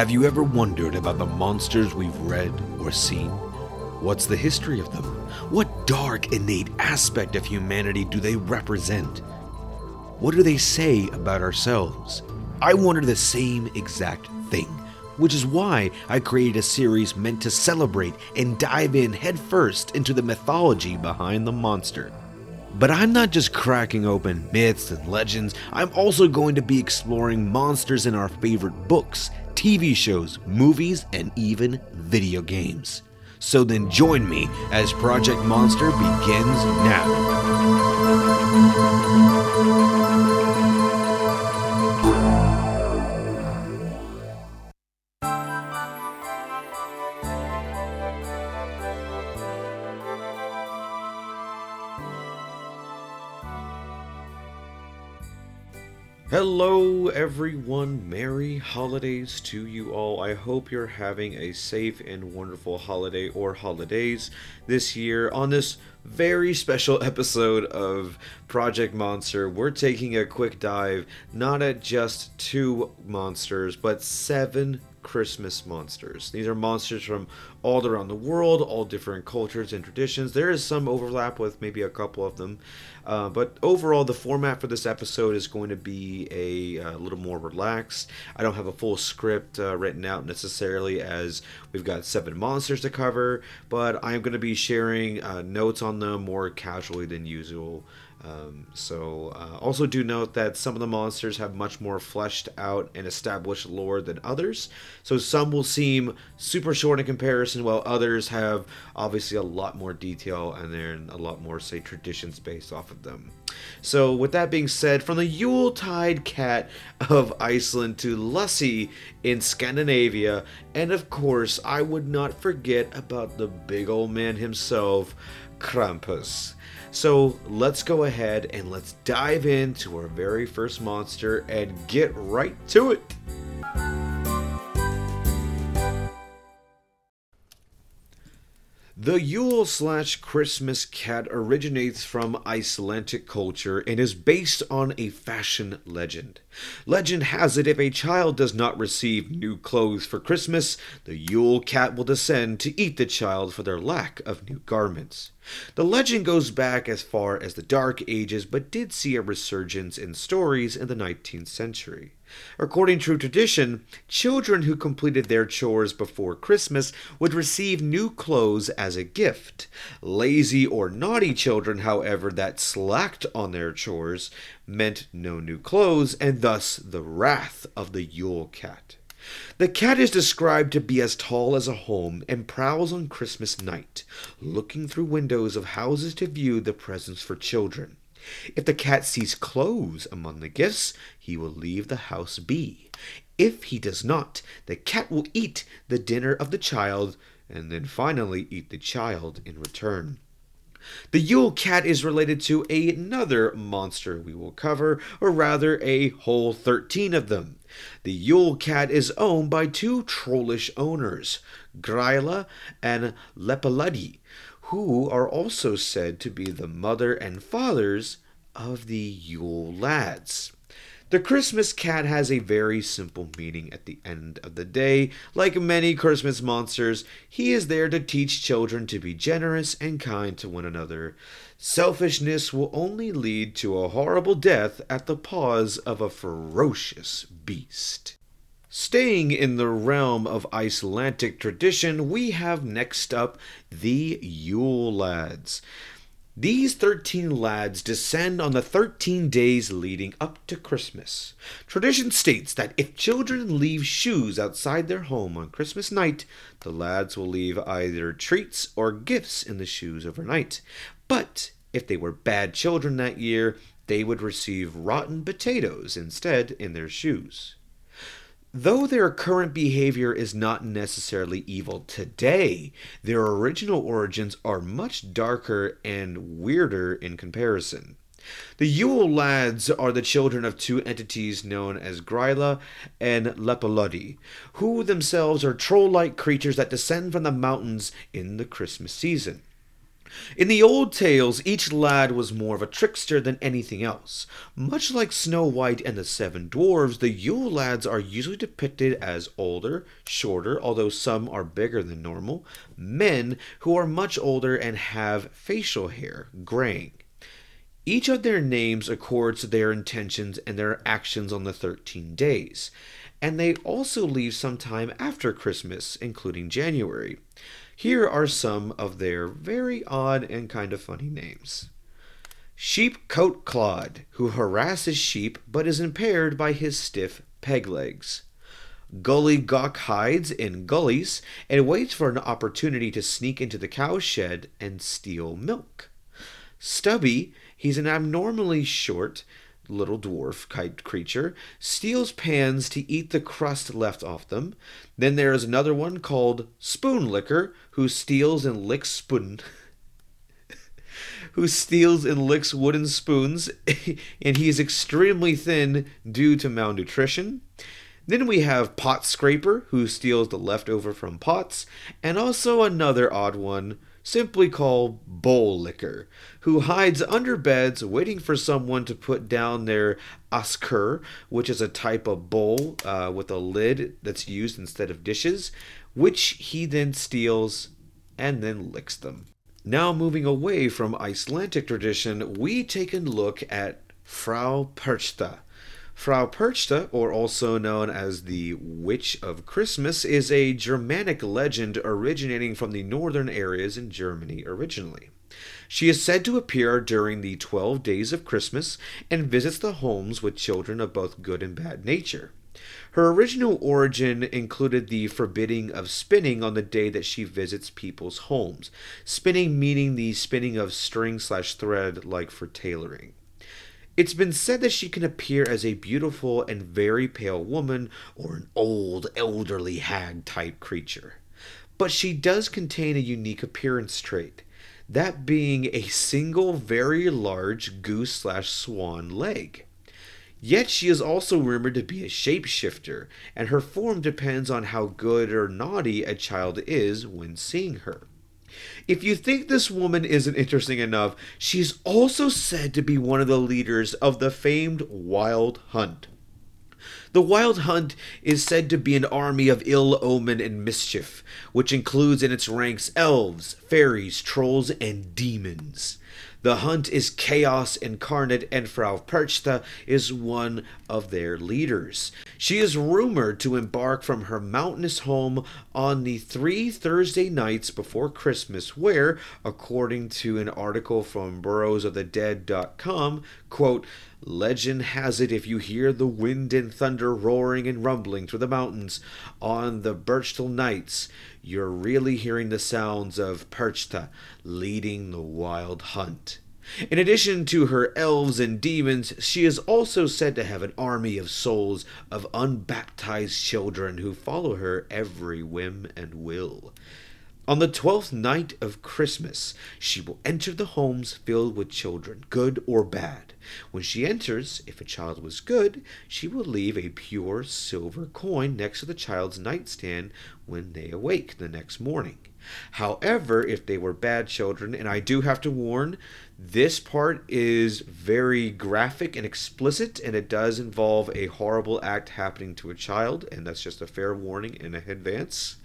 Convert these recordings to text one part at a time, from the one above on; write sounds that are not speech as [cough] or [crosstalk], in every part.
Have you ever wondered about the monsters we've read or seen? What's the history of them? What dark, innate aspect of humanity do they represent? What do they say about ourselves? I wonder the same exact thing, which is why I created a series meant to celebrate and dive in headfirst into the mythology behind the monster. But I'm not just cracking open myths and legends, I'm also going to be exploring monsters in our favorite books, TV shows, movies, and even video games. So then join me as Project Monster begins now. Hello, everyone. Merry holidays to you all. I hope you're having a safe and wonderful holiday or holidays this year. On this very special [laughs] episode of Project Monster, we're taking a quick dive not at just two monsters, but seven Christmas monsters. These are monsters from all around the world, all different cultures and traditions. There is some overlap with maybe a couple of them, uh, but overall, the format for this episode is going to be a, a uh, little more relaxed. I don't have a full script uh, written out necessarily, as we've got seven monsters to cover, but I'm going to be sharing uh, notes on them more casually than usual. Um, so, uh, also do note that some of the monsters have much more fleshed out and established lore than others. So, some will seem super short in comparison, while others have obviously a lot more detail and then a lot more, say, traditions based off of them. So, with that being said, from the Yuletide cat of Iceland to Lussi in Scandinavia, and of course, I would not forget about the big old man himself, Krampus. So let's go ahead and let's dive into our very first monster and get right to it. The Yule slash Christmas cat originates from Icelandic culture and is based on a fashion legend. Legend has it if a child does not receive new clothes for Christmas, the Yule cat will descend to eat the child for their lack of new garments. The legend goes back as far as the Dark Ages but did see a resurgence in stories in the 19th century. According to tradition, children who completed their chores before Christmas would receive new clothes as a gift. Lazy or naughty children, however, that slacked on their chores meant no new clothes and thus the wrath of the Yule cat. The cat is described to be as tall as a home and prowls on Christmas night, looking through windows of houses to view the presents for children. If the cat sees clothes among the gifts, he will leave the house be. If he does not, the cat will eat the dinner of the child and then finally eat the child in return. The Yule Cat is related to another monster we will cover, or rather a whole 13 of them. The Yule Cat is owned by two trollish owners, Gryla and Lepaludi, who are also said to be the mother and fathers of the Yule Lads. The Christmas cat has a very simple meaning at the end of the day. Like many Christmas monsters, he is there to teach children to be generous and kind to one another. Selfishness will only lead to a horrible death at the paws of a ferocious beast. Staying in the realm of Icelandic tradition, we have next up the Yule Lads. These 13 lads descend on the 13 days leading up to Christmas. Tradition states that if children leave shoes outside their home on Christmas night, the lads will leave either treats or gifts in the shoes overnight. But if they were bad children that year, they would receive rotten potatoes instead in their shoes. Though their current behavior is not necessarily evil today, their original origins are much darker and weirder in comparison. The Yule lads are the children of two entities known as Gryla and Lepaludi, who themselves are troll like creatures that descend from the mountains in the Christmas season. In the old tales, each lad was more of a trickster than anything else. Much like Snow White and the Seven Dwarfs, the Yule lads are usually depicted as older, shorter, although some are bigger than normal, men who are much older and have facial hair, graying. Each of their names accords to their intentions and their actions on the 13 days, and they also leave some time after Christmas, including January. Here are some of their very odd and kind of funny names. Sheep Coat Clod, who harasses sheep but is impaired by his stiff peg legs. Gully Gawk hides in gullies and waits for an opportunity to sneak into the cow shed and steal milk. Stubby, he's an abnormally short, little dwarf kite creature, steals pans to eat the crust left off them. Then there is another one called Spoon Licker, who steals and licks spoon. [laughs] who steals and licks wooden spoons, [laughs] and he is extremely thin due to malnutrition. Then we have Pot Scraper, who steals the leftover from pots, and also another odd one, simply called bowl licker, who hides under beds waiting for someone to put down their askur, which is a type of bowl uh, with a lid that's used instead of dishes, which he then steals and then licks them. Now, moving away from Icelandic tradition, we take a look at Frau Perchta Frau Perchta, or also known as the Witch of Christmas, is a Germanic legend originating from the northern areas in Germany originally. She is said to appear during the 12 days of Christmas and visits the homes with children of both good and bad nature. Her original origin included the forbidding of spinning on the day that she visits people's homes. Spinning meaning the spinning of string slash thread like for tailoring. It's been said that she can appear as a beautiful and very pale woman or an old, elderly hag type creature. But she does contain a unique appearance trait, that being a single, very large goose slash swan leg. Yet she is also rumored to be a shapeshifter, and her form depends on how good or naughty a child is when seeing her. If you think this woman isn't interesting enough, she's also said to be one of the leaders of the famed Wild Hunt. The Wild Hunt is said to be an army of ill omen and mischief, which includes in its ranks elves, fairies, trolls, and demons. The hunt is chaos incarnate, and Frau Perchta is one of their leaders. She is rumored to embark from her mountainous home on the three Thursday nights before Christmas, where, according to an article from burrowsofthedead.com, quote, Legend has it if you hear the wind and thunder roaring and rumbling through the mountains on the Birchtal nights, you're really hearing the sounds of Perchta leading the wild hunt. In addition to her elves and demons, she is also said to have an army of souls of unbaptized children who follow her every whim and will. On the twelfth night of Christmas, she will enter the homes filled with children, good or bad. When she enters, if a child was good, she will leave a pure silver coin next to the child's nightstand when they awake the next morning. However, if they were bad children, and I do have to warn, this part is very graphic and explicit, and it does involve a horrible act happening to a child, and that's just a fair warning in advance.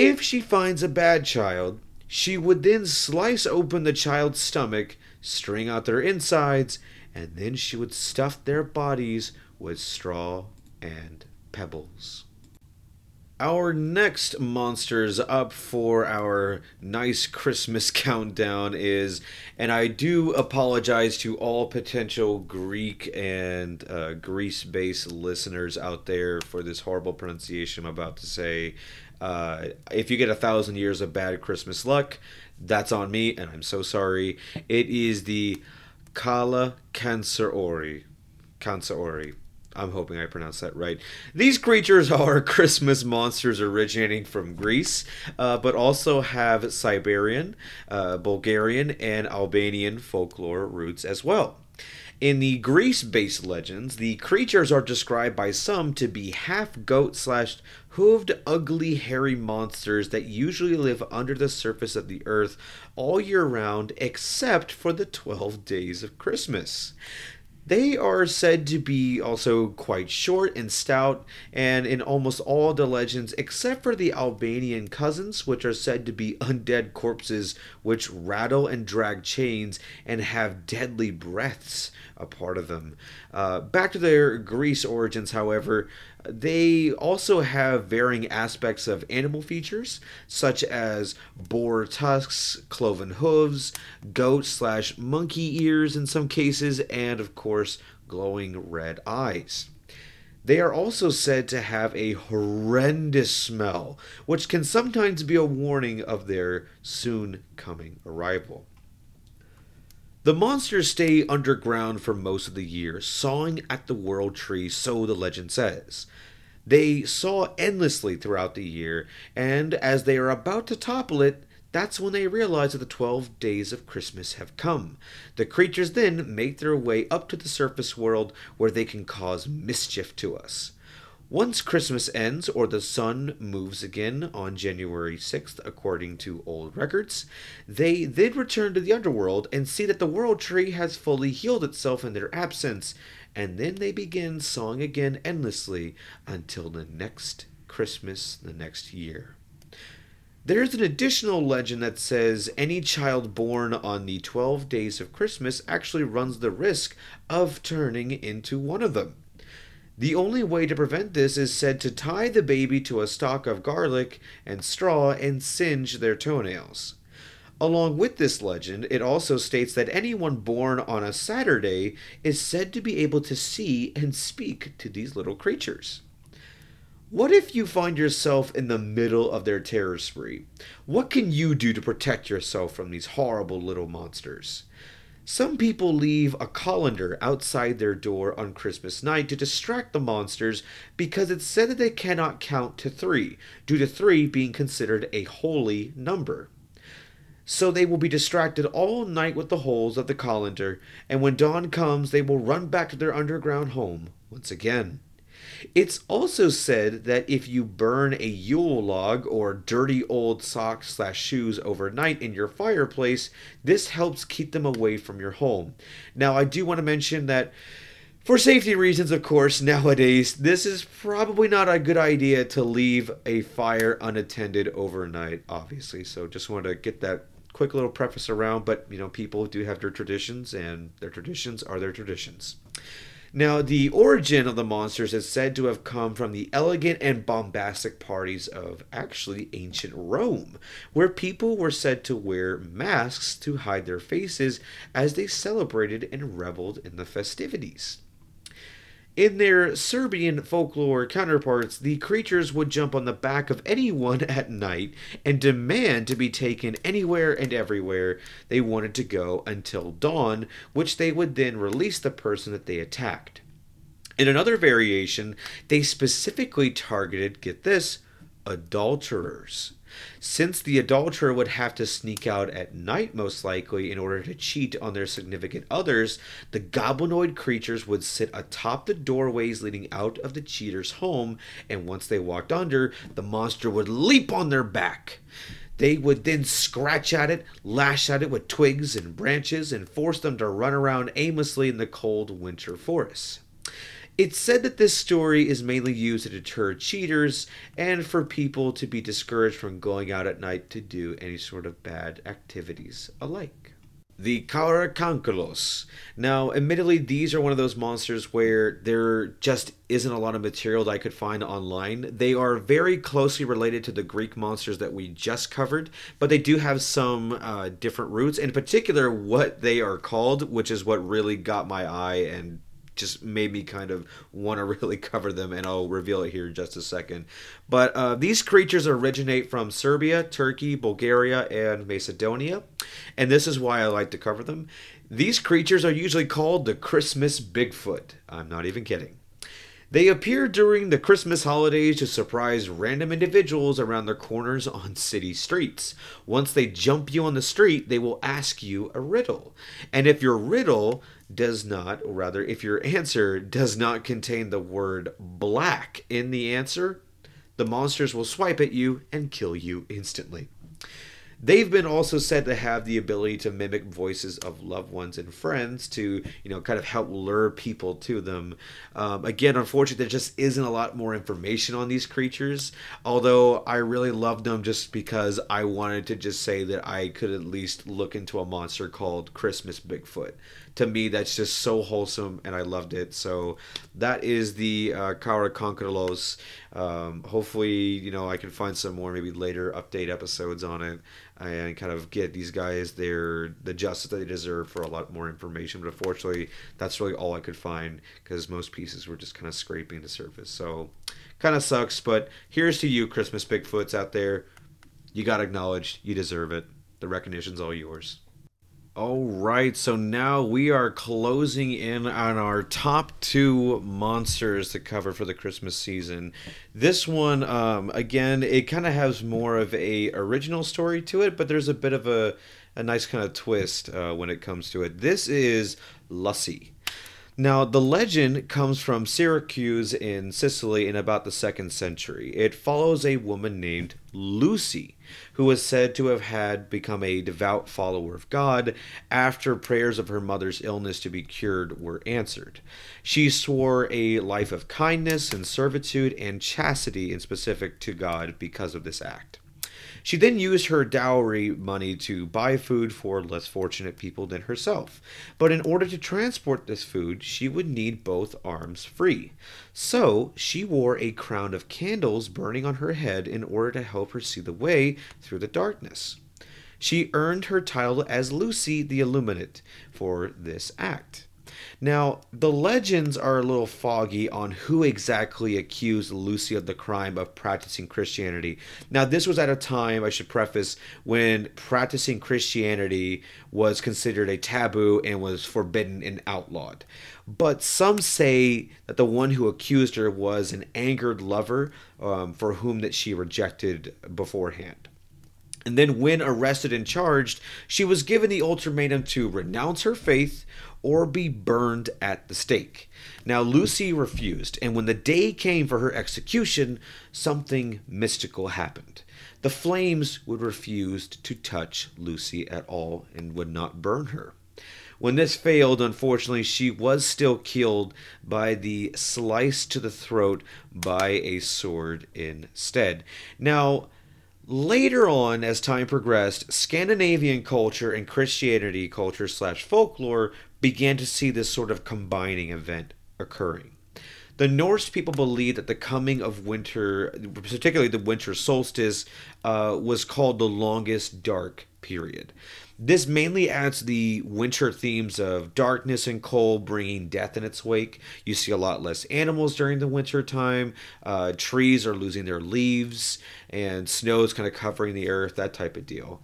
If she finds a bad child, she would then slice open the child's stomach, string out their insides, and then she would stuff their bodies with straw and pebbles. Our next monsters up for our nice Christmas [laughs] countdown is, and I do apologize to all potential Greek and uh, Greece based listeners out there for this horrible pronunciation I'm about to say. Uh, if you get a thousand years of bad Christmas luck, that's on me, and I'm so sorry. It is the Kala Cancerori. Cancerori. I'm hoping I pronounced that right. These creatures [laughs] are Christmas monsters originating from Greece, uh, but also have Siberian, uh, Bulgarian, and Albanian folklore roots as well. In the Greece based legends, the creatures are described by some to be half goat slash hooved, ugly, hairy monsters that usually live under the surface of the earth all year round except for the 12 days of Christmas. They are said to be also quite short and stout, and in almost all the legends, except for the Albanian cousins, which are said to be undead corpses which rattle and drag chains and have deadly breaths a part of them. Uh, back to their Greece origins, however, they also have varying aspects of animal features, such as boar tusks, cloven hooves, goat slash monkey ears in some cases, and of course, glowing red eyes. They are also said to have a horrendous smell, which can sometimes be a warning of their soon coming arrival. The monsters stay underground for most of the year, sawing at the world tree, so the legend says. They saw endlessly throughout the year, and as they are about to topple it, that's when they realize that the 12 days of Christmas have come. The creatures then make their way up to the surface world where they can cause mischief to us. Once Christmas ends or the sun moves again on January 6th, according to old records, they then return to the underworld and see that the world tree has fully healed itself in their absence, and then they begin sawing again endlessly until the next Christmas the next year. There's an additional legend that says any child born on the 12 days of Christmas actually runs the risk of turning into one of them. The only way to prevent this is said to tie the baby to a stalk of garlic and straw and singe their toenails. Along with this legend, it also states that anyone born on a Saturday is said to be able to see and speak to these little creatures. What if you find yourself in the middle of their terror spree? What can you do to protect yourself from these horrible little monsters? Some people leave a colander outside their door on Christmas night to distract the monsters because it's said that they cannot count to three, due to three being considered a holy number. So they will be distracted all night with the holes of the colander, and when dawn comes, they will run back to their underground home once again. It's also said that if you burn a Yule log or dirty old socks slash shoes overnight in your fireplace, this helps keep them away from your home. Now, I do want to mention that. For safety reasons, of course, [laughs] nowadays, this is probably not a good idea to leave a fire unattended overnight, obviously. So just wanted to get that quick little preface around. But, you know, people do have their traditions, and their traditions are their traditions. Now, the origin of the monsters is said to have come from the elegant and bombastic parties of actually ancient Rome, where people were said to wear masks to hide their faces as they celebrated and reveled in the festivities. In their Serbian folklore counterparts, the creatures would jump on the back of anyone at night and demand to be taken anywhere and everywhere they wanted to go until dawn, which they would then release the person that they attacked. In another variation, they specifically targeted, get this, adulterers. Since the adulterer would have to sneak out at night, most likely, in order to cheat on their significant others, the goblinoid creatures would sit atop the doorways leading out of the cheater's home, and once they walked under, the monster would leap on their back. They would then scratch at it, lash at it with twigs and branches, and force them to run around aimlessly in the cold winter forests. It's said that this story is mainly used to deter cheaters and for people to be discouraged from going out at night to do any sort of bad activities alike. The Karakoncolos. Now, admittedly, these are one of those monsters where there just isn't a lot of material that I could find online. They are very closely related to the Greek monsters that we just covered, but they do have some uh, different roots. In particular, what they are called, which is what really got my eye and just made me kind of want to [laughs] really cover them, and I'll reveal it here in just a second. But uh, these creatures originate from Serbia, Turkey, Bulgaria, and Macedonia, and this is why I like to cover them. These creatures are usually called the Christmas Bigfoot. I'm not even kidding. They appear during the Christmas holidays to surprise random individuals around their corners on city streets. Once they jump you on the street, they will ask you a riddle. And if your riddle does not, or rather, if your answer does not contain the word black in the answer, the monsters will swipe at you and kill you instantly. They've been also said to have the ability to mimic voices of loved ones and friends to, you know, kind of help lure people to them. Um, again, unfortunately, there just isn't a lot more information on these creatures. Although I really loved them just because I wanted to just say that I could at least look into a monster called Christmas Bigfoot. To me, that's just so wholesome, and I loved it. So that is the uh, Karakoncolos. Um, hopefully, you know, I can find some more maybe later update episodes on it and kind of get these guys their the justice that they deserve for a lot more information. But unfortunately, that's really all I could find because most pieces were just kind of scraping the surface. So kind of sucks. But here's to you, Christmas Bigfoots out there. You got acknowledged. You deserve it. The recognition's all yours. All right, so now we are closing in on our top two monsters to cover for the Christmas season. This one, um, again, it kind of has more of a original story to it, but there's a bit of a, a nice kind of twist uh, when it comes to it. This is Lussi. Now, the legend comes from Syracuse in Sicily in about the second century. It follows a woman named Lucy, who was said to have had become a devout follower of God after prayers of her mother's illness to be cured were answered. She swore a life of kindness and servitude and chastity in specific to God because of this act. She then used her dowry money to buy food for less fortunate people than herself. But in order to transport this food, she would need both arms free. So she wore a crown of candles burning on her head in order to help her see the way through the darkness. She earned her title as Lucy the Illuminate for this act. Now, the legends are a little foggy on who exactly accused Lucy of the crime of practicing Christianity. Now, this was at a time, I should preface, when practicing Christianity was considered a taboo and was forbidden and outlawed. But some say that the one who accused her was an angered lover um, for whom that she rejected beforehand. And then, when arrested and charged, she was given the ultimatum to renounce her faith or be burned at the stake. Now, Lucy refused, and when the day came for her execution, something mystical happened. The flames would refuse to touch Lucy at all and would not burn her. When this failed, unfortunately, she was still killed by the slice to the throat by a sword instead. Now, Later on, as time progressed, Scandinavian culture and Christianity culture slash folklore began to see this sort of combining event occurring. The Norse people believed that the coming of winter, particularly the winter solstice, uh, was called the longest dark period. This mainly adds the winter themes of darkness and cold, bringing death in its wake. You see a lot less animals during the winter time. Uh, trees are losing their leaves, and snow is kind of covering the earth, that type of deal.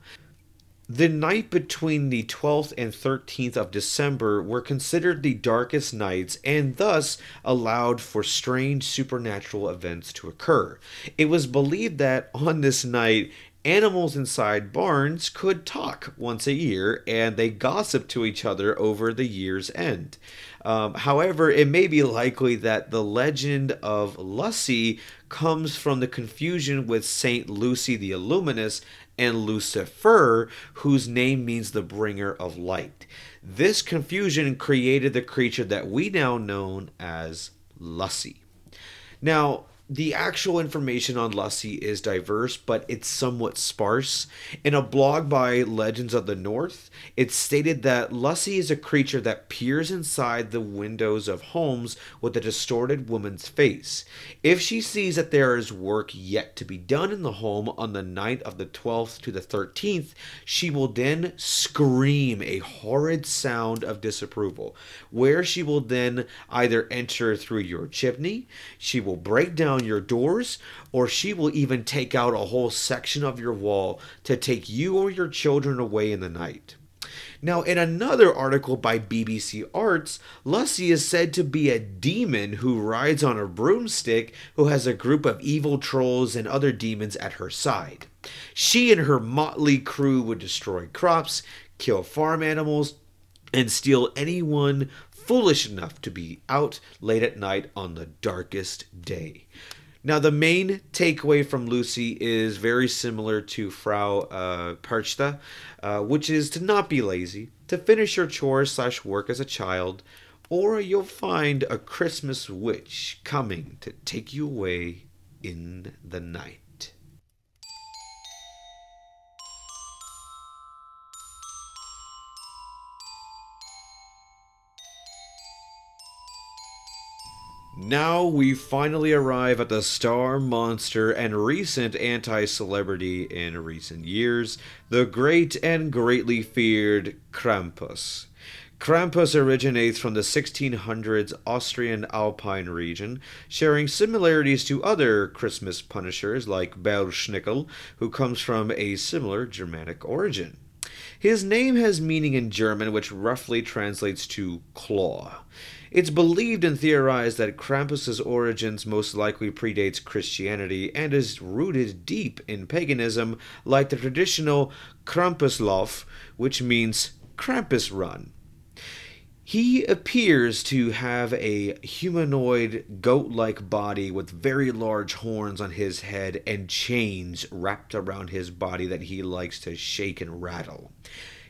The night between the 12th and 13th of December were considered the darkest nights and thus allowed for strange supernatural events to occur. It was believed that on this night, animals inside barns could talk once a year and they gossip to each other over the year's end. Um, however, it may be likely that the legend of Lussi comes from the confusion with Saint Lucy the Illuminous and Lucifer, whose name means the bringer of light. This confusion created the creature that we now know as Lussi. Now, the actual information on Lussi is diverse, but it's somewhat sparse. In a blog by Legends of the North, it stated that Lussi is a creature that peers inside the windows of homes with a distorted woman's face. If she sees that there is work yet to be done in the home on the night of the 12th to the 13th, she will then scream a horrid sound of disapproval, where she will then either enter through your chimney, she will break down down your doors, or she will even take out a whole section of your wall to take you or your children away in the night. Now, in another article by BBC Arts, Lussi is said to be a demon who rides on a broomstick who has a group of evil trolls and other demons at her side. She and her motley crew would destroy crops, kill farm animals, and steal anyone foolish enough to be out late at night on the darkest day. Now, the main takeaway from Lucy is very similar to Frau uh, Perchta, uh, which is to not be lazy, to finish your chores slash work as a child, or you'll find a Christmas witch coming to take you away in the night. Now we finally arrive at the star monster and recent anti celebrity in recent years, the great and greatly feared Krampus. Krampus originates from the 1600s Austrian Alpine region, sharing similarities to other Christmas punishers like Belsnickel, who comes from a similar Germanic origin. His name has meaning in German which roughly translates to claw. It's believed and theorized that Krampus's origins most likely predates Christianity and is rooted deep in paganism, like the traditional Krampuslauf, which means Krampus run. He appears to have a humanoid goat like body with very large horns on his head and chains wrapped around his body that he likes to shake and rattle.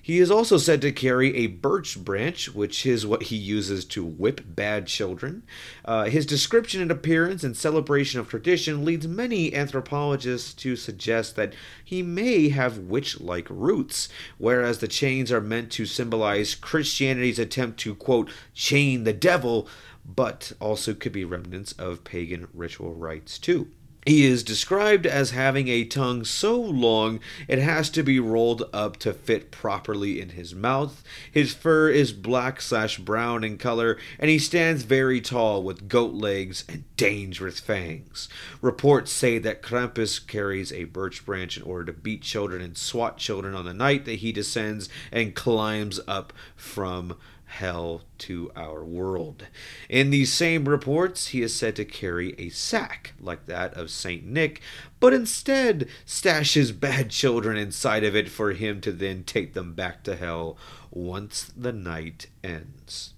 He is also said to carry a birch branch, which is what he uses to whip bad children. Uh, his description and appearance and celebration of tradition leads many anthropologists to suggest that he may have witch like roots, whereas the chains are meant to symbolize Christianity's attempt to, quote, chain the devil, but also could be remnants of pagan ritual rites too. He is described as having a tongue so long it has to be rolled up to fit properly in his mouth. His fur is black slash brown in color, and he stands very tall with goat legs and dangerous fangs. Reports say that Krampus carries a birch branch in order to beat children and swat children on the night that he descends and climbs up from hell to our world. In these same reports, he is said to carry a sack like that of Saint Nick, but instead stashes bad children inside of it for him to then take them back to hell once the night ends.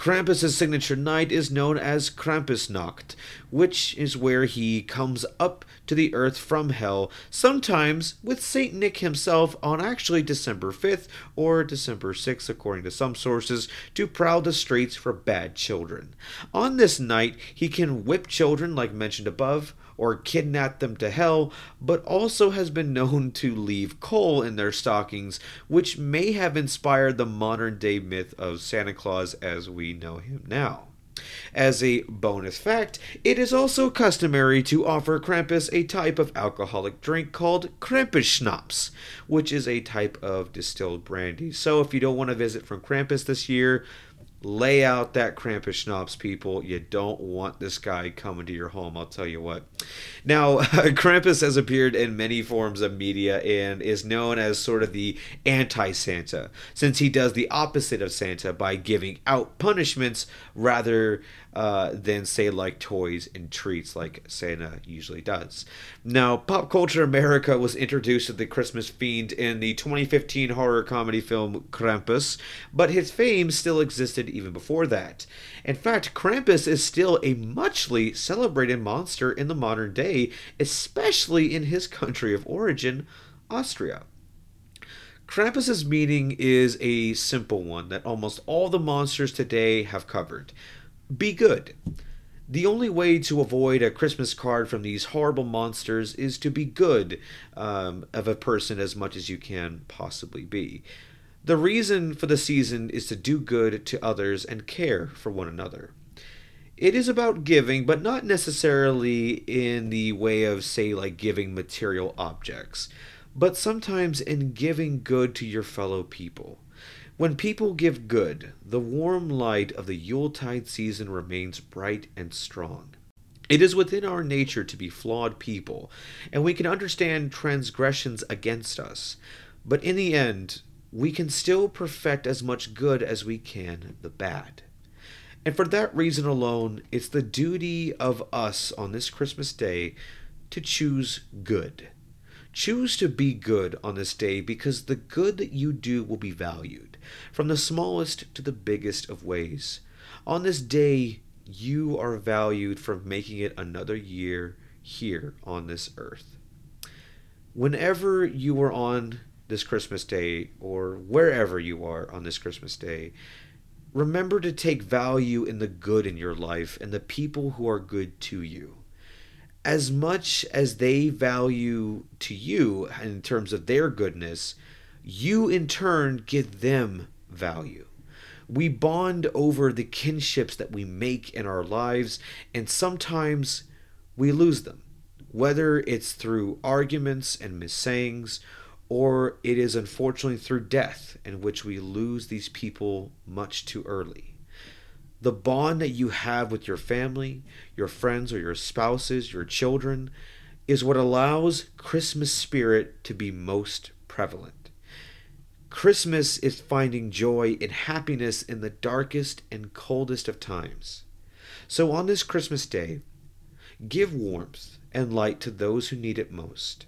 Krampus's signature night is known as Krampusnacht, which is where he comes up to the earth from hell, sometimes with St. Nick himself on actually December 5th or December 6th, according to some sources, to prowl the streets for bad children. On this night, he can whip children, like mentioned above, or kidnap them to hell, but also has been known to leave coal in their stockings, which may have inspired the modern day myth of Santa Claus as we know him now. As a bonus fact, it is also customary to offer Krampus a type of alcoholic drink called Krampusschnaps, which is a type of distilled brandy. So if you don't want to visit from Krampus this year, lay out that Krampus schnapps, people. You don't want this guy coming to your home, I'll tell you what. Now, [laughs] Krampus has appeared in many forms of media and is known as sort of the anti Santa, since he does the opposite of Santa by giving out punishments rather uh, than, say, like toys and treats like Santa usually does. Now, Pop Culture America was introduced to the Christmas Fiend in the 2015 horror comedy film Krampus, but his fame still existed even before that. In fact, Krampus is still a muchly celebrated monster in the modern day, especially in his country of origin, Austria. Krampus's meaning is a simple one that almost all the monsters today have covered. Be good. The only way to avoid a Christmas card from these horrible monsters is to be good um, of a person as much as you can possibly be. The reason for the season is to do good to others and care for one another. It is about giving, but not necessarily in the way of, say, like giving material objects, but sometimes in giving good to your fellow people. When people give good, the warm light of the Yuletide season remains bright and strong. It is within our nature to be flawed people, and we can understand transgressions against us. But in the end, we can still perfect as much good as we can the bad. And for that reason alone, it's the duty of us on this Christmas day to choose good. Choose to be good on this day because the good that you do will be valued, from the smallest to the biggest of ways. On this day, you are valued for making it another year here on this earth. Whenever you are on this Christmas day, or wherever you are on this Christmas day, remember to take value in the good in your life and the people who are good to you. As much as they value to you in terms of their goodness, you in turn give them value. We bond over the kinships that we make in our lives, and sometimes we lose them, whether it's through arguments and missayings, or it is unfortunately through death, in which we lose these people much too early. The bond that you have with your family, your friends, or your spouses, your children, is what allows Christmas spirit to be most prevalent. Christmas is finding joy and happiness in the darkest and coldest of times. So on this Christmas day, give warmth and light to those who need it most.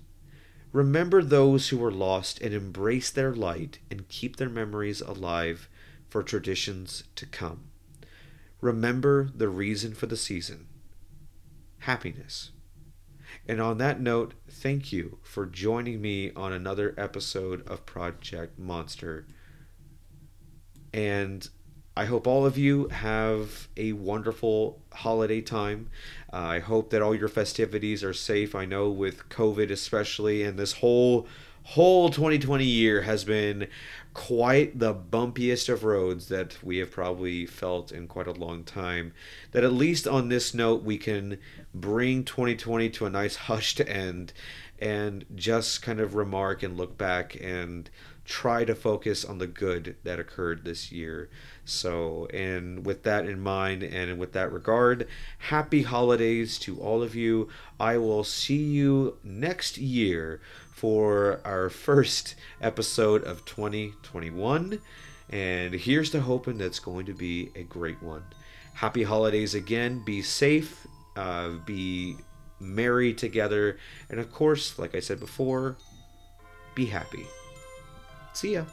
Remember those who were lost and embrace their light and keep their memories alive for traditions to come. Remember the reason for the season happiness. And on that note, thank you for joining me on another episode of Project Monster. And I hope all of you have a wonderful holiday time. Uh, I hope that all your festivities are safe. I know with COVID, especially, and this whole whole 2020 year has been quite the bumpiest of roads that we have probably felt in quite a long time. That at least on this note, we can bring 2020 to a nice [laughs] hushed end and just kind of remark and look back and try to focus on the good that occurred this year. So, and with that in mind and with that regard, happy holidays to all of you. I will see you next year for our [laughs] first episode of 2021. And here's to hoping that's going to be a great one. Happy holidays again. Be safe, uh, be merry together. And of course, like I said before, be happy. See ya.